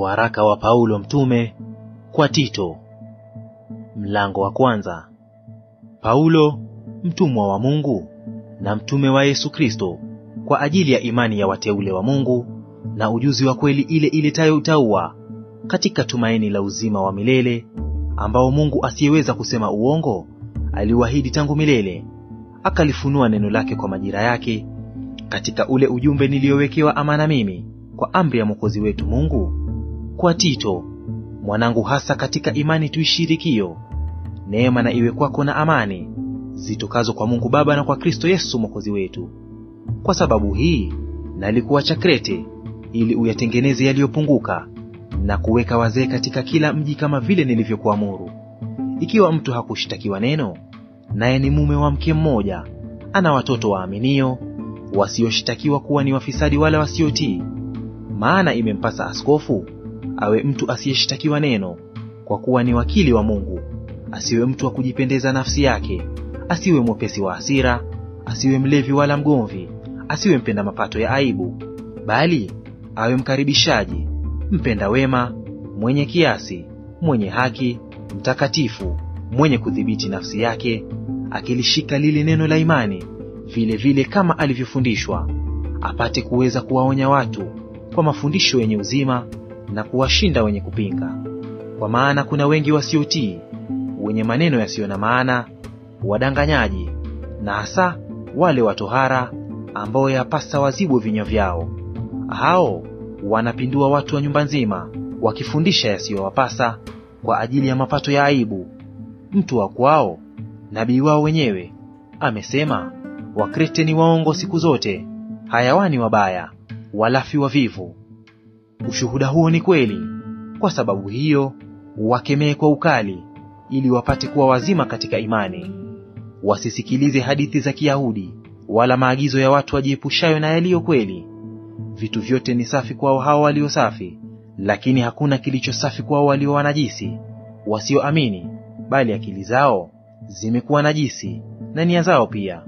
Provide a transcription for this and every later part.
Waraka wa Paulo mtume kwa Tito, mlango wa kwanza. Paulo mtumwa wa Mungu na mtume wa Yesu Kristo, kwa ajili ya imani ya wateule wa Mungu na ujuzi wa kweli ile iletayo utauwa, katika tumaini la uzima wa milele, ambao Mungu asiyeweza kusema uongo aliuahidi tangu milele, akalifunua neno lake kwa majira yake, katika ule ujumbe niliyowekewa amana mimi kwa amri ya Mwokozi wetu Mungu kwa Tito mwanangu, hasa katika imani tuishirikio, neema na iwe kwako na amani zitokazo kwa Mungu Baba na kwa Kristo Yesu Mwokozi wetu. Kwa sababu hii nalikuacha Krete, ili uyatengeneze yaliyopunguka na kuweka wazee katika kila mji, kama vile nilivyokuamuru. Ikiwa mtu hakushitakiwa neno, naye ni mume wa mke mmoja, ana watoto waaminio, wasioshitakiwa kuwa ni wafisadi wala wasiotii, maana imempasa askofu awe mtu asiyeshtakiwa neno, kwa kuwa ni wakili wa Mungu. Asiwe mtu wa kujipendeza nafsi yake, asiwe mwepesi wa hasira, asiwe mlevi wala mgomvi, asiwe mpenda mapato ya aibu, bali awe mkaribishaji, mpenda wema, mwenye kiasi, mwenye haki, mtakatifu, mwenye kudhibiti nafsi yake, akilishika lile neno la imani vile vile kama alivyofundishwa, apate kuweza kuwaonya watu kwa mafundisho yenye uzima na kuwashinda wenye kupinga. Kwa maana kuna wengi wasiotii, wenye maneno yasiyo na maana, wadanganyaji, na hasa wale watohara, ambao yapasa wazibwe vinywa vyao. Hao wanapindua watu wa nyumba nzima, wakifundisha yasiyowapasa kwa ajili ya mapato ya aibu. Mtu wa kwao, nabii wao wenyewe, amesema, Wakrete ni waongo siku zote, hayawani wabaya, walafi wavivu. Ushuhuda huo ni kweli. Kwa sababu hiyo wakemee kwa ukali, ili wapate kuwa wazima katika imani. Wasisikilize hadithi za Kiyahudi, wala maagizo ya watu wajiepushayo na yaliyo kweli. Vitu vyote ni safi kwao hao walio safi, lakini hakuna kilicho safi kwao walio wanajisi, wasioamini, bali akili zao zimekuwa najisi, na nia zao pia.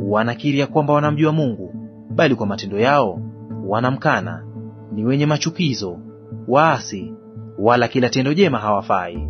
Wanakiri ya kwamba wanamjua Mungu, bali kwa matendo yao wanamkana. Ni wenye machukizo, waasi, wala kila tendo jema hawafai.